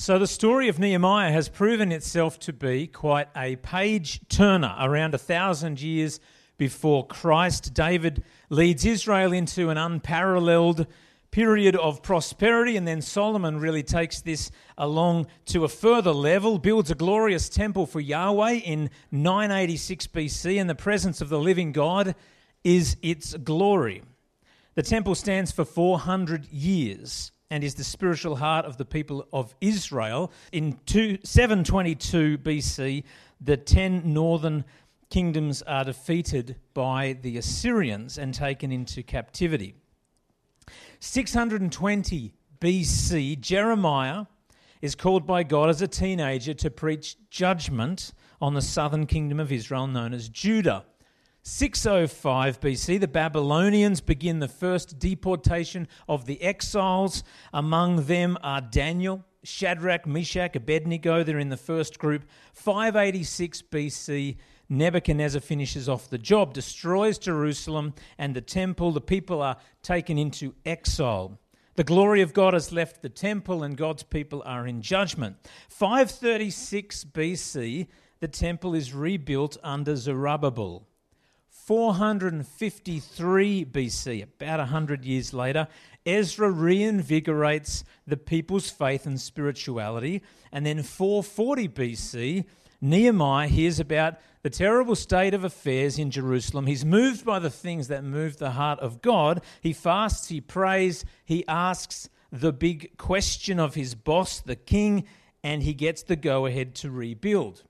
So, the story of Nehemiah has proven itself to be quite a page turner. Around a thousand years before Christ, David leads Israel into an unparalleled period of prosperity, and then Solomon really takes this along to a further level, builds a glorious temple for Yahweh in 986 BC, and the presence of the living God is its glory. The temple stands for 400 years and is the spiritual heart of the people of Israel. In 722 BC, the ten northern kingdoms are defeated by the Assyrians and taken into captivity. 620 BC, Jeremiah is called by God as a teenager to preach judgment on the southern kingdom of Israel known as Judah. 605 BC, the Babylonians begin the first deportation of the exiles. Among them are Daniel, Shadrach, Meshach, Abednego. They're in the first group. 586 BC, Nebuchadnezzar finishes off the job, destroys Jerusalem and the temple. The people are taken into exile. The glory of God has left the temple, and God's people are in judgment. 536 BC, the temple is rebuilt under Zerubbabel. 453 BC, about 100 years later, Ezra reinvigorates the people's faith and spirituality. And then 440 BC, Nehemiah hears about the terrible state of affairs in Jerusalem. He's moved by the things that move the heart of God. He fasts, he prays, he asks the big question of his boss, the king, and he gets the go ahead to rebuild.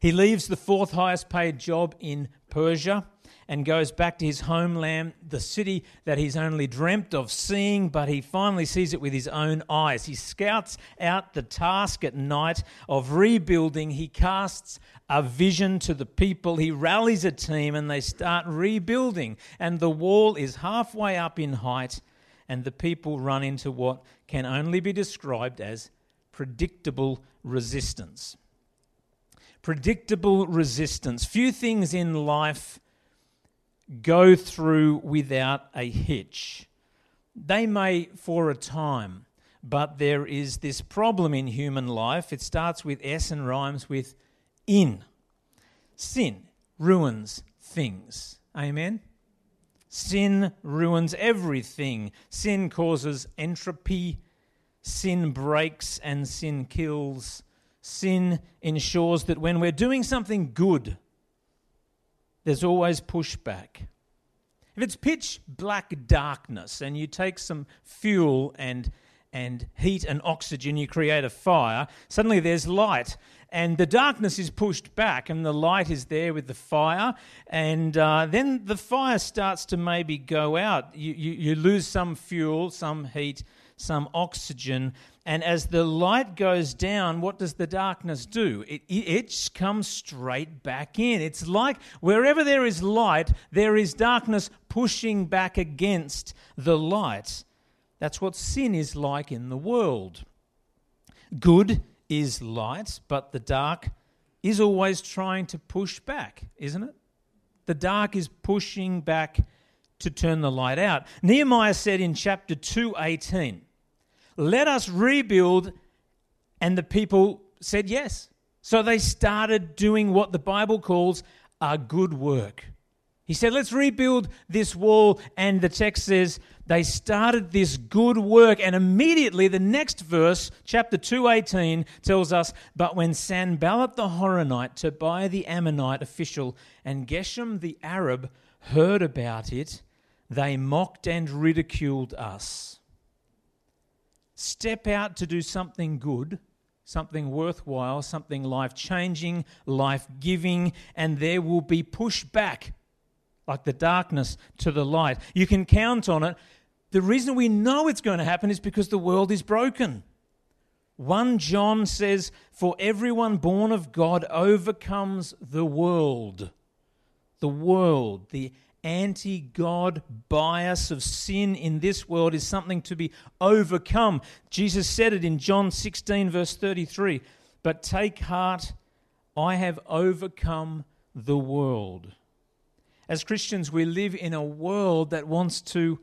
He leaves the fourth highest paid job in Persia and goes back to his homeland, the city that he's only dreamt of seeing, but he finally sees it with his own eyes. He scouts out the task at night of rebuilding. He casts a vision to the people. He rallies a team and they start rebuilding. And the wall is halfway up in height, and the people run into what can only be described as predictable resistance predictable resistance. Few things in life go through without a hitch. They may for a time, but there is this problem in human life. It starts with S and rhymes with in. Sin ruins things. Amen? Sin ruins everything. Sin causes entropy. Sin breaks and sin kills sin ensures that when we're doing something good, there's always pushback. If it's pitch black darkness and you take some fuel and, and heat and oxygen, you create a fire, suddenly there's light. And the darkness is pushed back, and the light is there with the fire. And uh, then the fire starts to maybe go out. You, you, you lose some fuel, some heat, some oxygen. And as the light goes down, what does the darkness do? It, it, comes straight back in. It's like wherever there is light, there is darkness pushing back against the light. That's what sin is like in the world. Good is light, but the dark is always trying to push back, isn't it? The dark is pushing back to turn the light out. Nehemiah said in chapter 218, let us rebuild. And the people said yes. So they started doing what the Bible calls a good work. He said, Let's rebuild this wall. And the text says, They started this good work. And immediately the next verse, chapter 218, tells us, But when Sanballat the Horonite, Tobiah the Ammonite official, and Geshem the Arab heard about it, they mocked and ridiculed us step out to do something good, something worthwhile, something life changing, life giving, and there will be pushback like the darkness to the light. You can count on it. The reason we know it's going to happen is because the world is broken. 1 John says, For everyone born of God overcomes the world. The world, the anti God bias of sin in this world is something to be overcome. Jesus said it in John 16, verse 33 But take heart, I have overcome the world. As Christians, we live in a world that wants to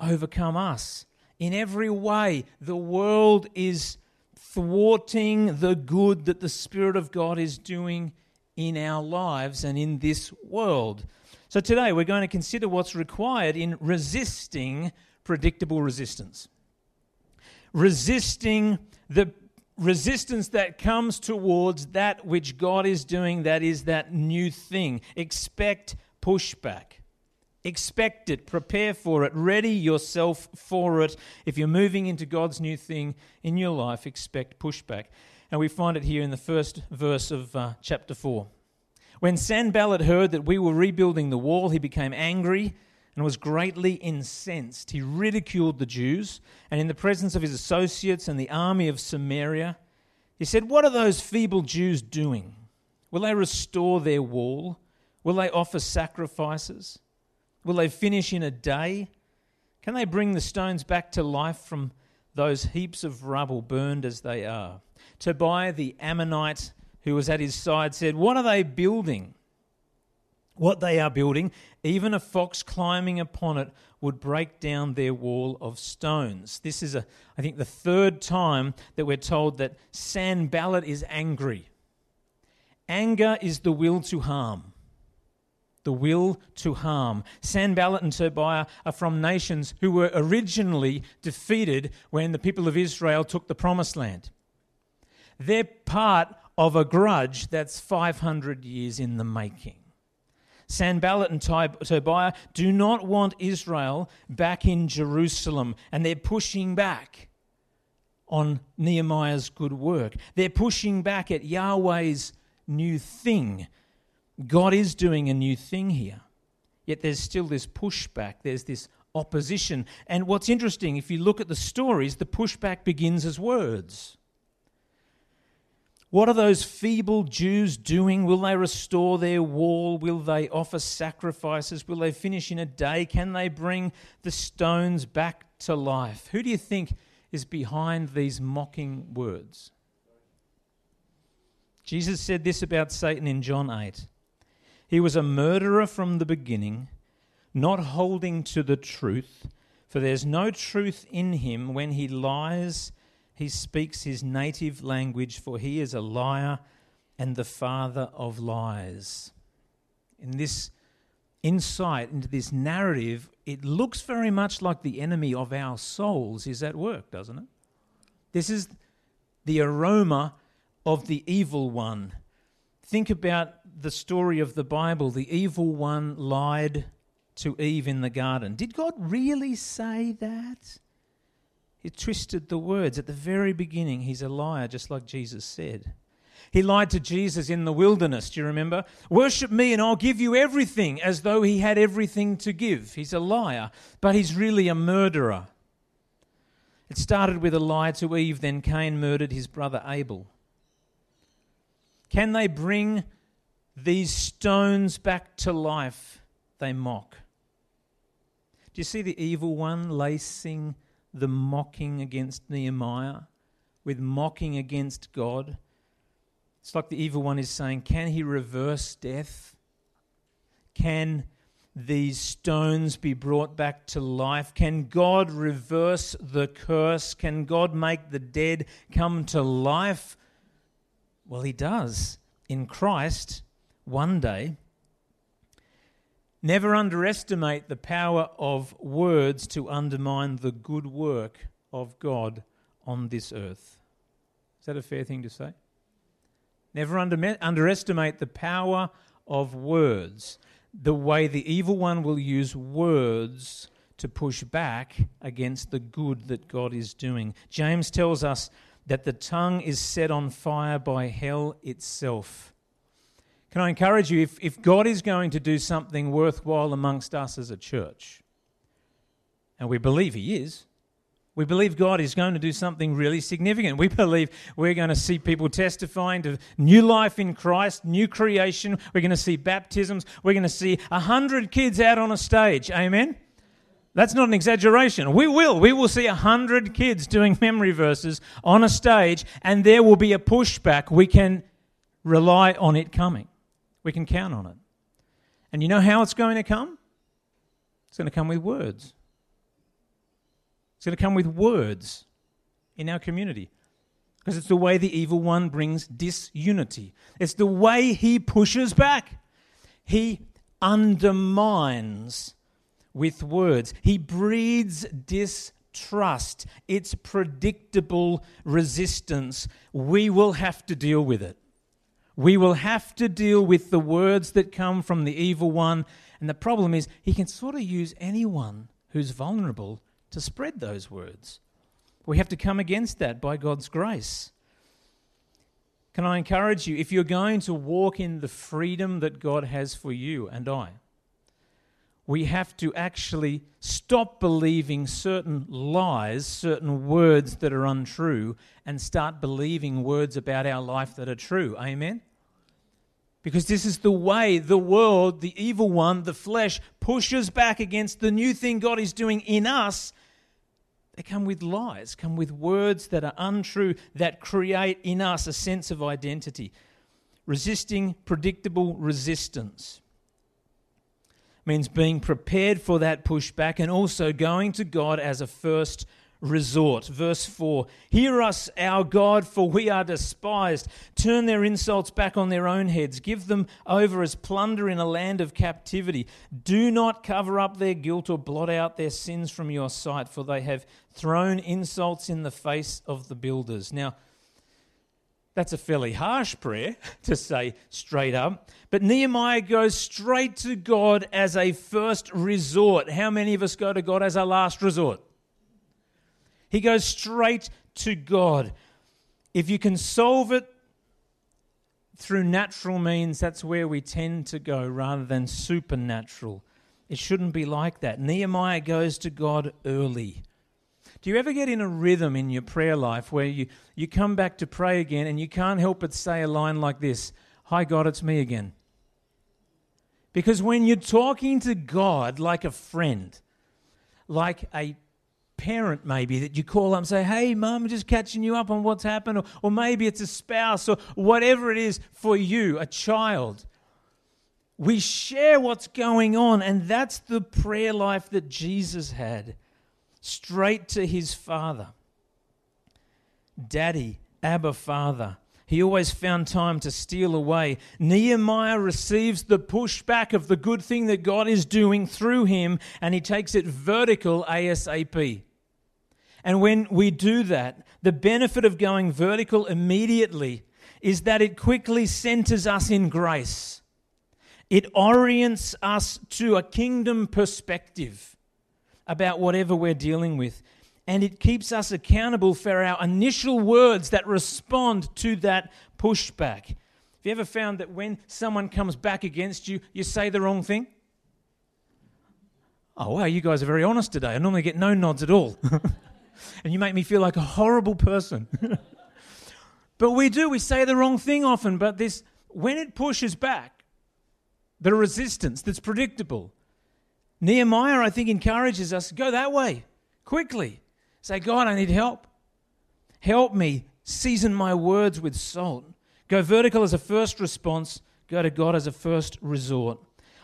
overcome us. In every way, the world is thwarting the good that the Spirit of God is doing in our lives and in this world. So today we're going to consider what's required in resisting predictable resistance. Resisting the resistance that comes towards that which God is doing, that is that new thing. Expect pushback. Expect it, prepare for it, ready yourself for it. If you're moving into God's new thing in your life, expect pushback. And we find it here in the first verse of uh, chapter 4. When Sanballat heard that we were rebuilding the wall, he became angry and was greatly incensed. He ridiculed the Jews, and in the presence of his associates and the army of Samaria, he said, What are those feeble Jews doing? Will they restore their wall? Will they offer sacrifices? Will they finish in a day? Can they bring the stones back to life from those heaps of rubble burned as they are? Tobiah the Ammonite, who was at his side, said, What are they building? what they are building, even a fox climbing upon it would break down their wall of stones. This is, a, I think, the third time that we're told that Sanballat is angry. Anger is the will to harm. The will to harm. Sanballat and Tobiah are from nations who were originally defeated when the people of Israel took the promised land. They're part of a grudge that's 500 years in the making. Sanballat and Tobiah do not want Israel back in Jerusalem, and they're pushing back on Nehemiah's good work. They're pushing back at Yahweh's new thing. God is doing a new thing here. Yet there's still this pushback, there's this opposition. And what's interesting, if you look at the stories, the pushback begins as words. What are those feeble Jews doing? Will they restore their wall? Will they offer sacrifices? Will they finish in a day? Can they bring the stones back to life? Who do you think is behind these mocking words? Jesus said this about Satan in John 8 He was a murderer from the beginning, not holding to the truth, for there's no truth in him when he lies he speaks his native language, for he is a liar and the father of lies. In this insight into this narrative, it looks very much like the enemy of our souls is at work, doesn't it? This is the aroma of the evil one. Think about the story of the Bible. The evil one lied to Eve in the garden. Did God really say that? He twisted the words. At the very beginning, he's a liar, just like Jesus said. He lied to Jesus in the wilderness, do you remember? Worship me and I'll give you everything, as though he had everything to give. He's a liar, but he's really a murderer. It started with a lie to Eve, then Cain murdered his brother Abel. Can they bring these stones back to life? They mock. Do you see the evil one lacing the mocking against Nehemiah, with mocking against God. It's like the evil one is saying, Can he reverse death? Can these stones be brought back to life? Can God reverse the curse? Can God make the dead come to life? Well, he does in Christ one day. Never underestimate the power of words to undermine the good work of God on this earth. Is that a fair thing to say? Never under- underestimate the power of words, the way the evil one will use words to push back against the good that God is doing. James tells us that the tongue is set on fire by hell itself. Can I encourage you, if, if God is going to do something worthwhile amongst us as a church, and we believe He is, we believe God is going to do something really significant. We believe we're going to see people testifying to new life in Christ, new creation. We're going to see baptisms. We're going to see a hundred kids out on a stage. Amen? That's not an exaggeration. We will. We will see a hundred kids doing memory verses on a stage, and there will be a pushback. We can rely on it coming. We can count on it. And you know how it's going to come? It's going to come with words. It's going to come with words in our community. Because it's the way the evil one brings disunity. It's the way he pushes back. He undermines with words. He breeds distrust. It's predictable resistance. We will have to deal with it. We will have to deal with the words that come from the evil one. And the problem is, he can sort of use anyone who's vulnerable to spread those words. We have to come against that by God's grace. Can I encourage you, if you're going to walk in the freedom that God has for you and I, we have to actually stop believing certain lies, certain words that are untrue, and start believing words about our life that are true. Amen? Because this is the way the world, the evil one, the flesh, pushes back against the new thing God is doing in us. They come with lies, come with words that are untrue, that create in us a sense of identity. Resisting predictable resistance means being prepared for that pushback and also going to God as a first resort. Verse 4 Hear us, our God, for we are despised. Turn their insults back on their own heads. Give them over as plunder in a land of captivity. Do not cover up their guilt or blot out their sins from your sight, for they have thrown insults in the face of the builders. Now, that's a fairly harsh prayer to say straight up. But Nehemiah goes straight to God as a first resort. How many of us go to God as our last resort? He goes straight to God. If you can solve it through natural means, that's where we tend to go rather than supernatural. It shouldn't be like that. Nehemiah goes to God early. Do you ever get in a rhythm in your prayer life where you, you come back to pray again and you can't help but say a line like this Hi, God, it's me again? Because when you're talking to God like a friend, like a parent maybe that you call up and say, hey, mum, just catching you up on what's happened. Or, or maybe it's a spouse or whatever it is for you, a child. We share what's going on, and that's the prayer life that Jesus had straight to his Father. Daddy, Abba, Father. He always found time to steal away. Nehemiah receives the pushback of the good thing that God is doing through him, and he takes it vertical ASAP. And when we do that, the benefit of going vertical immediately is that it quickly centers us in grace. It orients us to a kingdom perspective about whatever we're dealing with and it keeps us accountable for our initial words that respond to that pushback. Have you ever found that when someone comes back against you, you say the wrong thing? Oh, wow, you guys are very honest today. I normally get no nods at all. and you make me feel like a horrible person. but we do, we say the wrong thing often. But this, when it pushes back, the resistance that's predictable, Nehemiah, I think, encourages us to go that way quickly. Say, God, I need help. Help me season my words with salt. Go vertical as a first response, go to God as a first resort.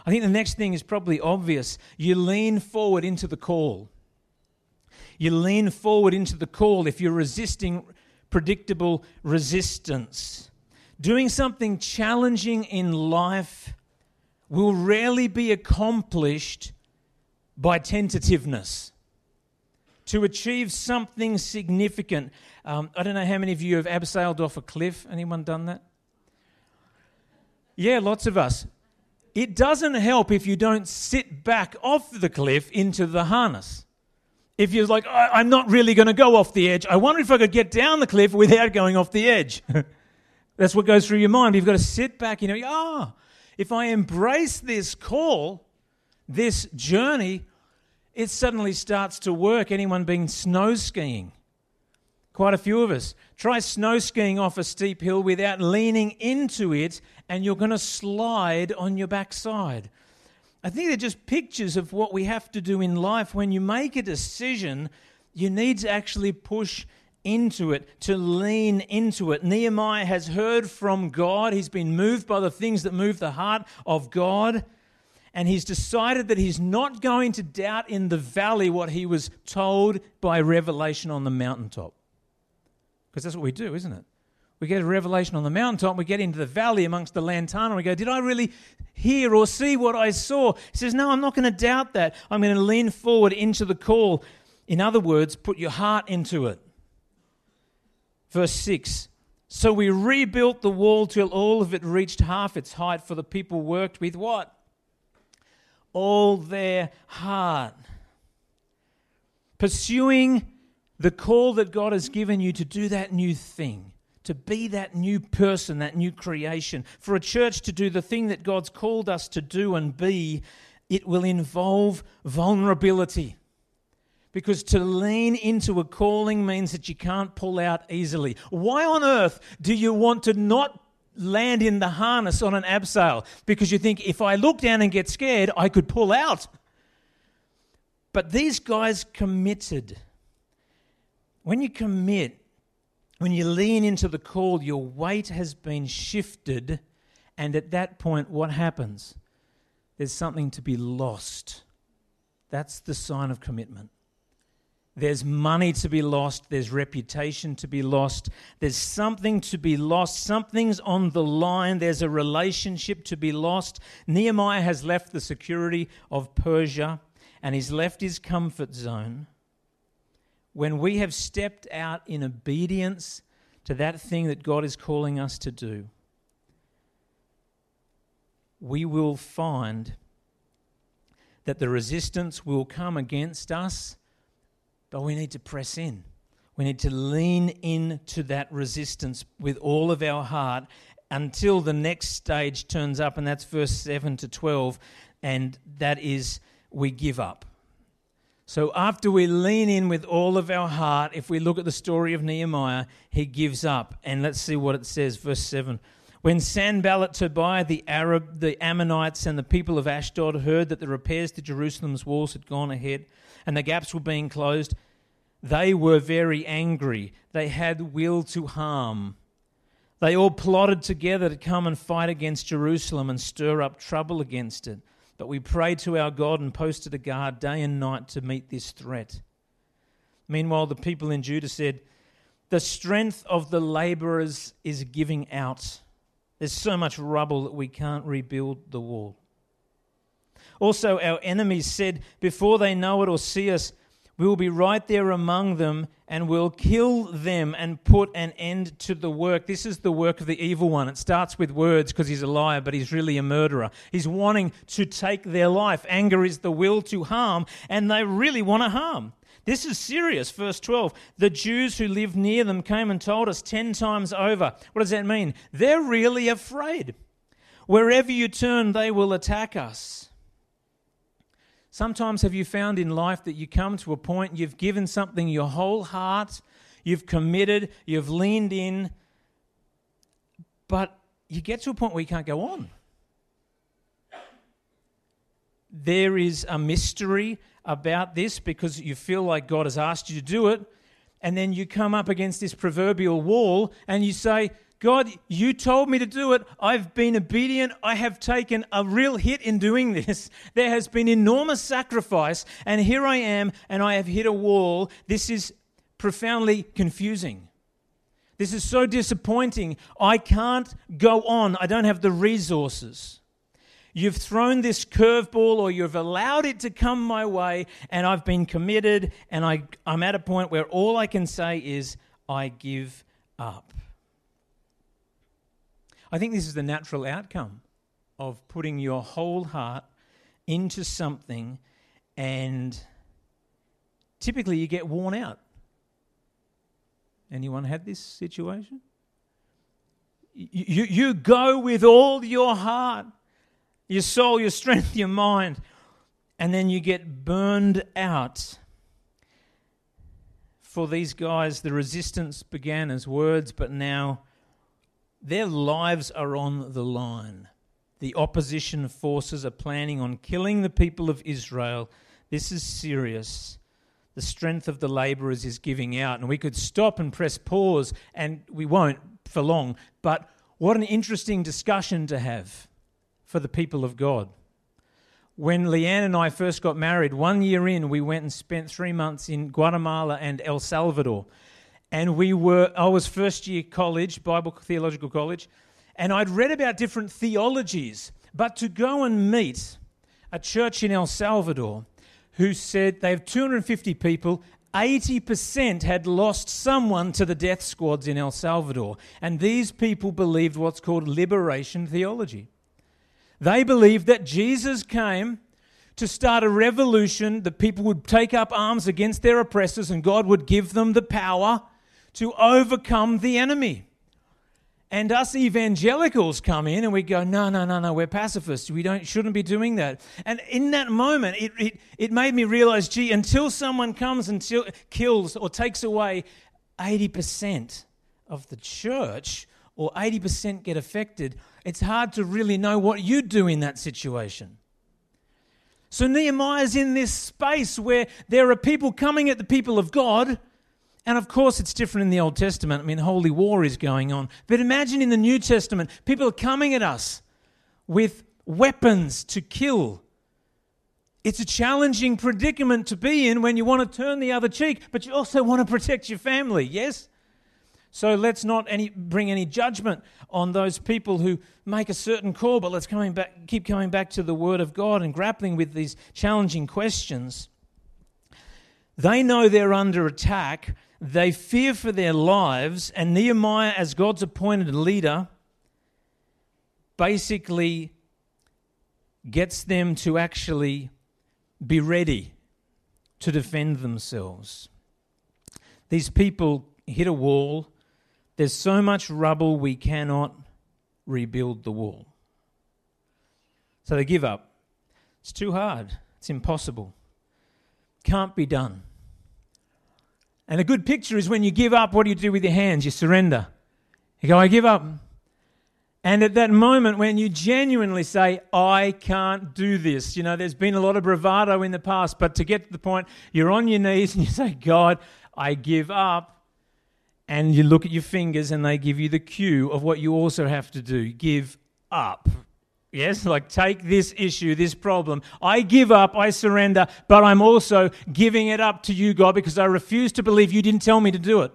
I think the next thing is probably obvious. You lean forward into the call. You lean forward into the call if you're resisting predictable resistance. Doing something challenging in life will rarely be accomplished by tentativeness to achieve something significant. Um, I don't know how many of you have abseiled off a cliff. Anyone done that? Yeah, lots of us. It doesn't help if you don't sit back off the cliff into the harness. If you're like, I'm not really going to go off the edge, I wonder if I could get down the cliff without going off the edge. That's what goes through your mind. You've got to sit back, you know, ah, oh, if I embrace this call, this journey, it suddenly starts to work. Anyone been snow skiing? Quite a few of us. Try snow skiing off a steep hill without leaning into it, and you're going to slide on your backside. I think they're just pictures of what we have to do in life. When you make a decision, you need to actually push into it, to lean into it. Nehemiah has heard from God. He's been moved by the things that move the heart of God and he's decided that he's not going to doubt in the valley what he was told by revelation on the mountaintop. Because that's what we do, isn't it? We get a revelation on the mountaintop, we get into the valley amongst the lantana, and we go, Did I really hear or see what I saw? He says, No, I'm not going to doubt that. I'm going to lean forward into the call. In other words, put your heart into it. Verse 6 So we rebuilt the wall till all of it reached half its height, for the people worked with what? All their heart. Pursuing the call that God has given you to do that new thing, to be that new person, that new creation. For a church to do the thing that God's called us to do and be, it will involve vulnerability. Because to lean into a calling means that you can't pull out easily. Why on earth do you want to not land in the harness on an abseil? Because you think if I look down and get scared, I could pull out. But these guys committed. When you commit, when you lean into the call, your weight has been shifted. And at that point, what happens? There's something to be lost. That's the sign of commitment. There's money to be lost. There's reputation to be lost. There's something to be lost. Something's on the line. There's a relationship to be lost. Nehemiah has left the security of Persia and he's left his comfort zone. When we have stepped out in obedience to that thing that God is calling us to do, we will find that the resistance will come against us but we need to press in. We need to lean into that resistance with all of our heart until the next stage turns up, and that's verse 7 to 12, and that is we give up. So after we lean in with all of our heart, if we look at the story of Nehemiah, he gives up. And let's see what it says, verse 7. When Sanballat, Tobiah, the Arab, the Ammonites, and the people of Ashdod heard that the repairs to Jerusalem's walls had gone ahead, and the gaps were being closed, they were very angry. They had will to harm. They all plotted together to come and fight against Jerusalem and stir up trouble against it. But we prayed to our God and posted a guard day and night to meet this threat. Meanwhile, the people in Judah said, The strength of the laborers is giving out. There's so much rubble that we can't rebuild the wall. Also, our enemies said, Before they know it or see us, we will be right there among them and we'll kill them and put an end to the work. This is the work of the evil one. It starts with words because he's a liar, but he's really a murderer. He's wanting to take their life. Anger is the will to harm, and they really want to harm. This is serious. Verse 12 The Jews who lived near them came and told us 10 times over. What does that mean? They're really afraid. Wherever you turn, they will attack us. Sometimes have you found in life that you come to a point you've given something your whole heart, you've committed, you've leaned in, but you get to a point where you can't go on. There is a mystery about this because you feel like God has asked you to do it, and then you come up against this proverbial wall and you say, God, you told me to do it. I've been obedient. I have taken a real hit in doing this. There has been enormous sacrifice, and here I am, and I have hit a wall. This is profoundly confusing. This is so disappointing. I can't go on. I don't have the resources. You've thrown this curveball or you've allowed it to come my way, and I've been committed, and I, I'm at a point where all I can say is, I give up. I think this is the natural outcome of putting your whole heart into something and typically you get worn out. Anyone had this situation? You, you go with all your heart, your soul, your strength, your mind, and then you get burned out. For these guys, the resistance began as words, but now their lives are on the line. The opposition forces are planning on killing the people of Israel. This is serious. The strength of the laborers is giving out. And we could stop and press pause, and we won't for long. But what an interesting discussion to have for the people of God. When Leanne and I first got married, one year in, we went and spent three months in Guatemala and El Salvador. And we were, I was first year college, Bible Theological College, and I'd read about different theologies. But to go and meet a church in El Salvador who said they have 250 people, 80% had lost someone to the death squads in El Salvador. And these people believed what's called liberation theology. They believed that Jesus came to start a revolution, that people would take up arms against their oppressors and God would give them the power to overcome the enemy. And us evangelicals come in and we go, no, no, no, no, we're pacifists. We don't, shouldn't be doing that. And in that moment, it, it, it made me realize, gee, until someone comes and kills or takes away 80% of the church or 80% get affected, it's hard to really know what you'd do in that situation. So Nehemiah's in this space where there are people coming at the people of God and of course, it's different in the Old Testament. I mean, holy war is going on. But imagine in the New Testament, people are coming at us with weapons to kill. It's a challenging predicament to be in when you want to turn the other cheek, but you also want to protect your family, yes? So let's not any, bring any judgment on those people who make a certain call, but let's coming back, keep coming back to the Word of God and grappling with these challenging questions. They know they're under attack, they fear for their lives, and Nehemiah, as God's appointed leader, basically gets them to actually be ready to defend themselves. These people hit a wall. There's so much rubble, we cannot rebuild the wall. So they give up. It's too hard, it's impossible. Can't be done. And a good picture is when you give up, what do you do with your hands? You surrender. You go, I give up. And at that moment, when you genuinely say, I can't do this, you know, there's been a lot of bravado in the past, but to get to the point, you're on your knees and you say, God, I give up. And you look at your fingers and they give you the cue of what you also have to do give up. Yes, like take this issue, this problem. I give up, I surrender, but I'm also giving it up to you, God, because I refuse to believe you didn't tell me to do it.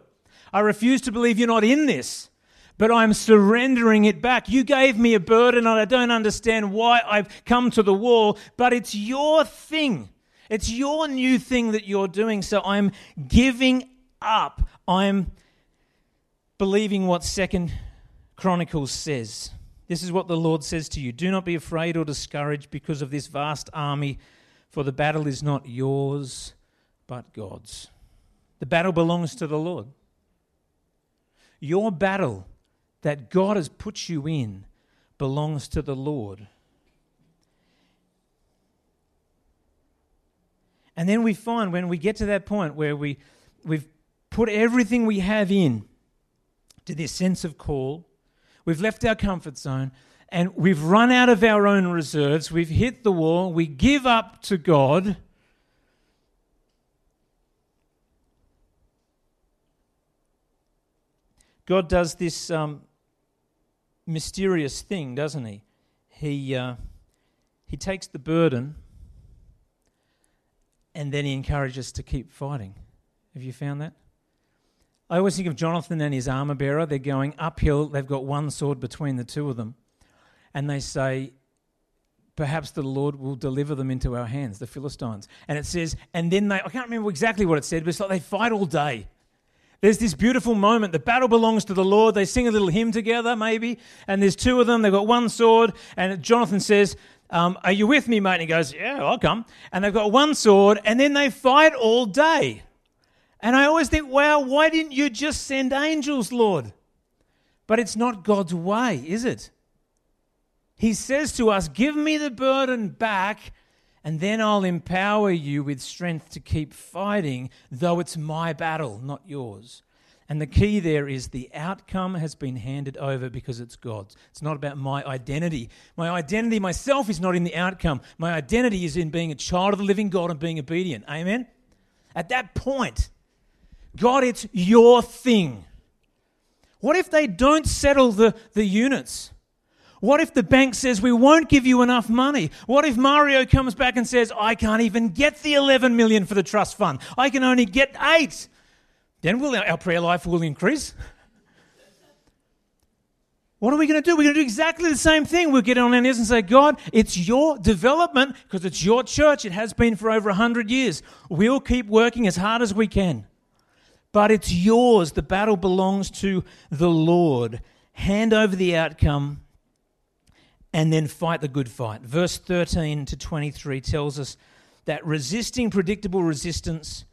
I refuse to believe you're not in this, but I'm surrendering it back. You gave me a burden, and I don't understand why I've come to the wall, but it's your thing. It's your new thing that you're doing. So I'm giving up. I'm believing what Second Chronicles says. This is what the Lord says to you Do not be afraid or discouraged because of this vast army, for the battle is not yours, but God's. The battle belongs to the Lord. Your battle that God has put you in belongs to the Lord. And then we find when we get to that point where we, we've put everything we have in to this sense of call, We've left our comfort zone and we've run out of our own reserves. We've hit the wall. We give up to God. God does this um, mysterious thing, doesn't he? He, uh, he takes the burden and then he encourages us to keep fighting. Have you found that? I always think of Jonathan and his armor bearer. They're going uphill, they've got one sword between the two of them. And they say, Perhaps the Lord will deliver them into our hands, the Philistines. And it says, and then they, I can't remember exactly what it said, but it's like they fight all day. There's this beautiful moment. The battle belongs to the Lord. They sing a little hymn together, maybe. And there's two of them. They've got one sword. And Jonathan says, um, Are you with me, mate? And he goes, Yeah, I'll come. And they've got one sword. And then they fight all day. And I always think, wow, why didn't you just send angels, Lord? But it's not God's way, is it? He says to us, Give me the burden back, and then I'll empower you with strength to keep fighting, though it's my battle, not yours. And the key there is the outcome has been handed over because it's God's. It's not about my identity. My identity myself is not in the outcome. My identity is in being a child of the living God and being obedient. Amen? At that point, God, it's your thing. What if they don't settle the, the units? What if the bank says we won't give you enough money? What if Mario comes back and says, I can't even get the 11 million for the trust fund? I can only get eight. then will our prayer life will increase. What are we going to do? We're going to do exactly the same thing. We'll get on our knees and say, God, it's your development because it's your church. It has been for over 100 years. We'll keep working as hard as we can. But it's yours. The battle belongs to the Lord. Hand over the outcome and then fight the good fight. Verse 13 to 23 tells us that resisting predictable resistance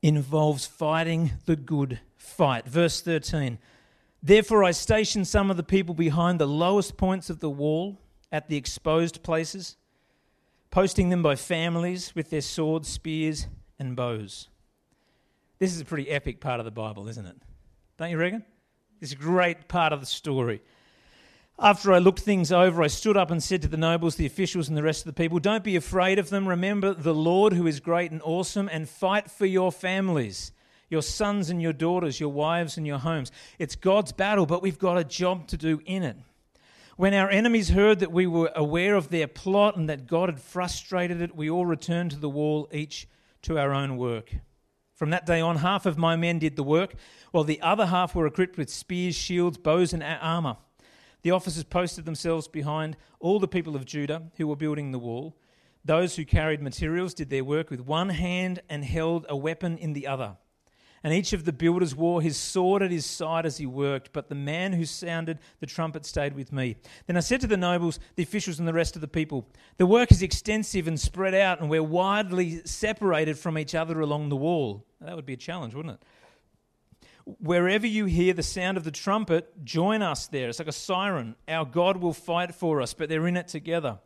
involves fighting the good fight. Verse 13 Therefore, I stationed some of the people behind the lowest points of the wall at the exposed places, posting them by families with their swords, spears, and bows. This is a pretty epic part of the Bible, isn't it? Don't you reckon? It's a great part of the story. After I looked things over, I stood up and said to the nobles, the officials, and the rest of the people, Don't be afraid of them. Remember the Lord who is great and awesome, and fight for your families your sons and your daughters, your wives and your homes. It's God's battle, but we've got a job to do in it. When our enemies heard that we were aware of their plot and that God had frustrated it, we all returned to the wall, each to our own work. From that day on, half of my men did the work, while the other half were equipped with spears, shields, bows, and armor. The officers posted themselves behind all the people of Judah who were building the wall. Those who carried materials did their work with one hand and held a weapon in the other and each of the builders wore his sword at his side as he worked, but the man who sounded the trumpet stayed with me. Then I said to the nobles, the officials, and the rest of the people, The work is extensive and spread out, and we're widely separated from each other along the wall. That would be a challenge, wouldn't it? Wherever you hear the sound of the trumpet, join us there. It's like a siren. Our God will fight for us, but they're in it together.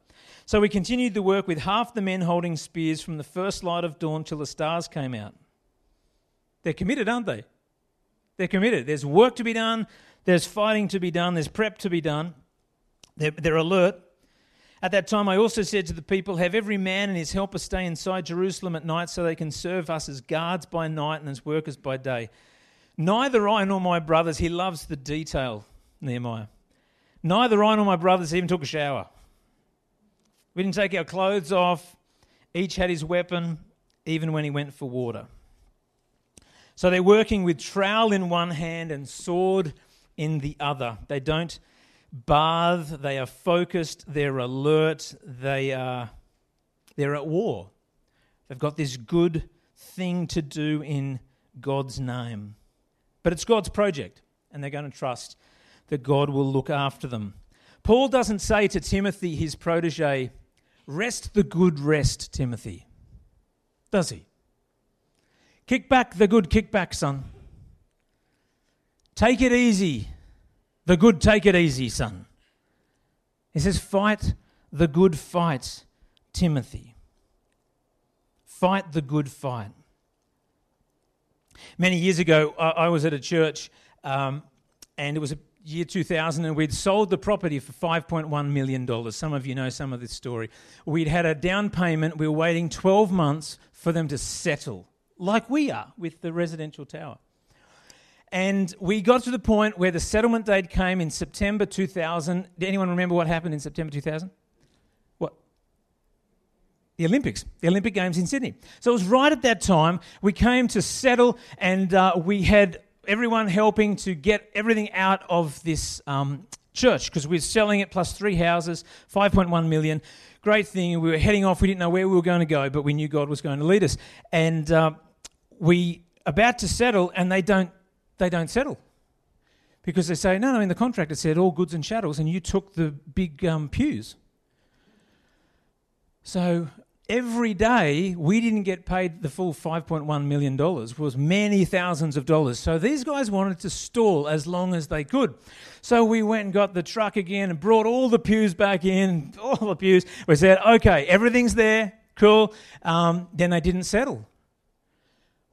So we continued the work with half the men holding spears from the first light of dawn till the stars came out. They're committed, aren't they? They're committed. There's work to be done, there's fighting to be done, there's prep to be done. They're, they're alert. At that time, I also said to the people, Have every man and his helper stay inside Jerusalem at night so they can serve us as guards by night and as workers by day. Neither I nor my brothers, he loves the detail, Nehemiah. Neither I nor my brothers even took a shower. We didn't take our clothes off. Each had his weapon, even when he went for water. So they're working with trowel in one hand and sword in the other. They don't bathe, they are focused, they're alert, they are they're at war. They've got this good thing to do in God's name. But it's God's project, and they're going to trust that God will look after them. Paul doesn't say to Timothy, his protege, Rest the good rest, Timothy. Does he? Kick back the good kickback, son. Take it easy. The good, take it easy, son. He says, Fight the good fight, Timothy. Fight the good fight. Many years ago, I was at a church, um, and it was a year 2000, and we'd sold the property for $5.1 million. Some of you know some of this story. We'd had a down payment, we were waiting 12 months for them to settle like we are with the residential tower. And we got to the point where the settlement date came in September 2000. Did anyone remember what happened in September 2000? What? The Olympics, the Olympic Games in Sydney. So it was right at that time we came to settle, and uh, we had everyone helping to get everything out of this um, church because we were selling it plus three houses, 5.1 million great thing. We were heading off. We didn't know where we were going to go, but we knew God was going to lead us. And uh, we about to settle, and they don't they don't settle. Because they say, no, no. In the contract, it said all goods and chattels, and you took the big um, pews. So every day we didn't get paid the full $5.1 million was many thousands of dollars. So these guys wanted to stall as long as they could. So we went and got the truck again and brought all the pews back in all the pews. We said okay everything's there cool. Um, then they didn't settle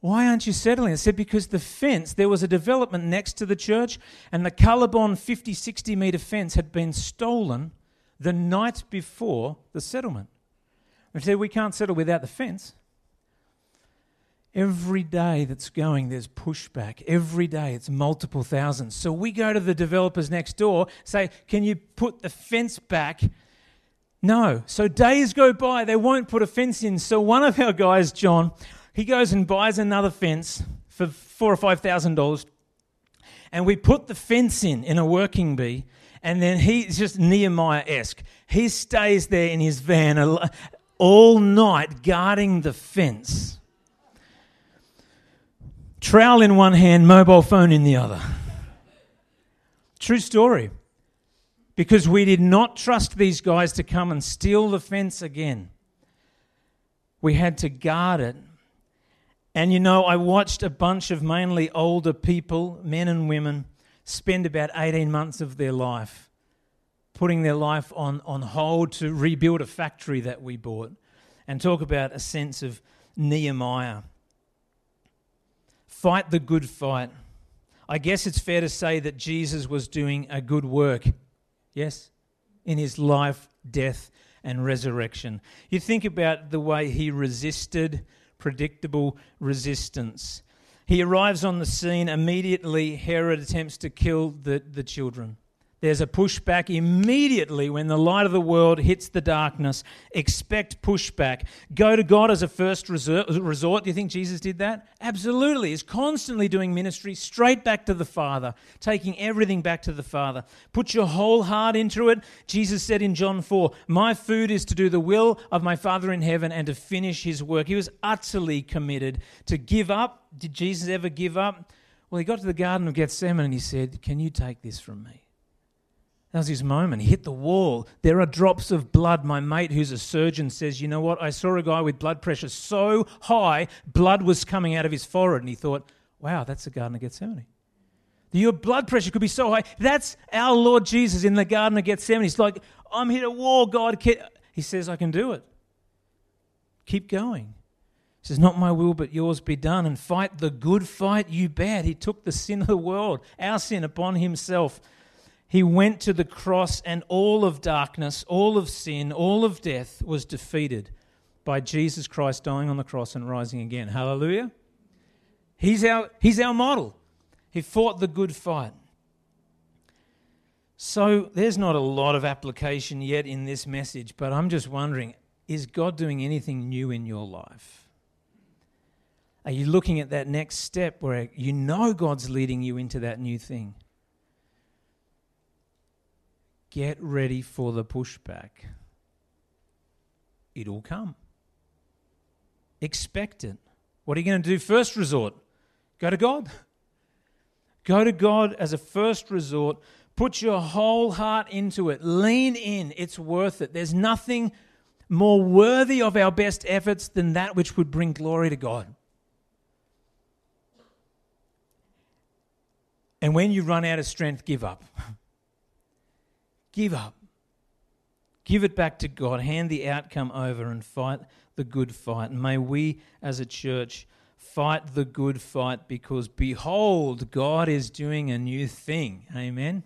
why aren't you settling? I said, because the fence, there was a development next to the church, and the Colorbond 50, 60 metre fence had been stolen the night before the settlement. We said we can't settle without the fence. Every day that's going, there's pushback. Every day, it's multiple thousands. So we go to the developers next door, say, Can you put the fence back? No. So days go by, they won't put a fence in. So one of our guys, John, he goes and buys another fence for four or five thousand dollars, and we put the fence in in a working bee, and then he's just Nehemiah esque. He stays there in his van all night guarding the fence. Trowel in one hand, mobile phone in the other. True story. Because we did not trust these guys to come and steal the fence again. We had to guard it. And you know, I watched a bunch of mainly older people, men and women, spend about 18 months of their life putting their life on, on hold to rebuild a factory that we bought. And talk about a sense of Nehemiah. Fight the good fight. I guess it's fair to say that Jesus was doing a good work, yes, in his life, death, and resurrection. You think about the way he resisted predictable resistance. He arrives on the scene immediately. Herod attempts to kill the, the children. There's a pushback immediately when the light of the world hits the darkness. Expect pushback. Go to God as a first resort. Do you think Jesus did that? Absolutely. He's constantly doing ministry straight back to the Father, taking everything back to the Father. Put your whole heart into it. Jesus said in John 4, My food is to do the will of my Father in heaven and to finish his work. He was utterly committed to give up. Did Jesus ever give up? Well, he got to the Garden of Gethsemane and he said, Can you take this from me? That was his moment. He hit the wall. There are drops of blood. My mate, who's a surgeon, says, You know what? I saw a guy with blood pressure so high, blood was coming out of his forehead. And he thought, Wow, that's the Garden of Gethsemane. Your blood pressure could be so high. That's our Lord Jesus in the Garden of Gethsemane. He's like, I'm hit a wall, God. He says, I can do it. Keep going. He says, Not my will, but yours be done. And fight the good fight you bet. He took the sin of the world, our sin, upon himself he went to the cross, and all of darkness, all of sin, all of death was defeated by Jesus Christ dying on the cross and rising again. Hallelujah. He's our, he's our model. He fought the good fight. So there's not a lot of application yet in this message, but I'm just wondering is God doing anything new in your life? Are you looking at that next step where you know God's leading you into that new thing? Get ready for the pushback. It'll come. Expect it. What are you going to do first resort? Go to God. Go to God as a first resort. Put your whole heart into it. Lean in. It's worth it. There's nothing more worthy of our best efforts than that which would bring glory to God. And when you run out of strength, give up. Give up. Give it back to God. Hand the outcome over and fight the good fight. And may we as a church fight the good fight because behold, God is doing a new thing. Amen.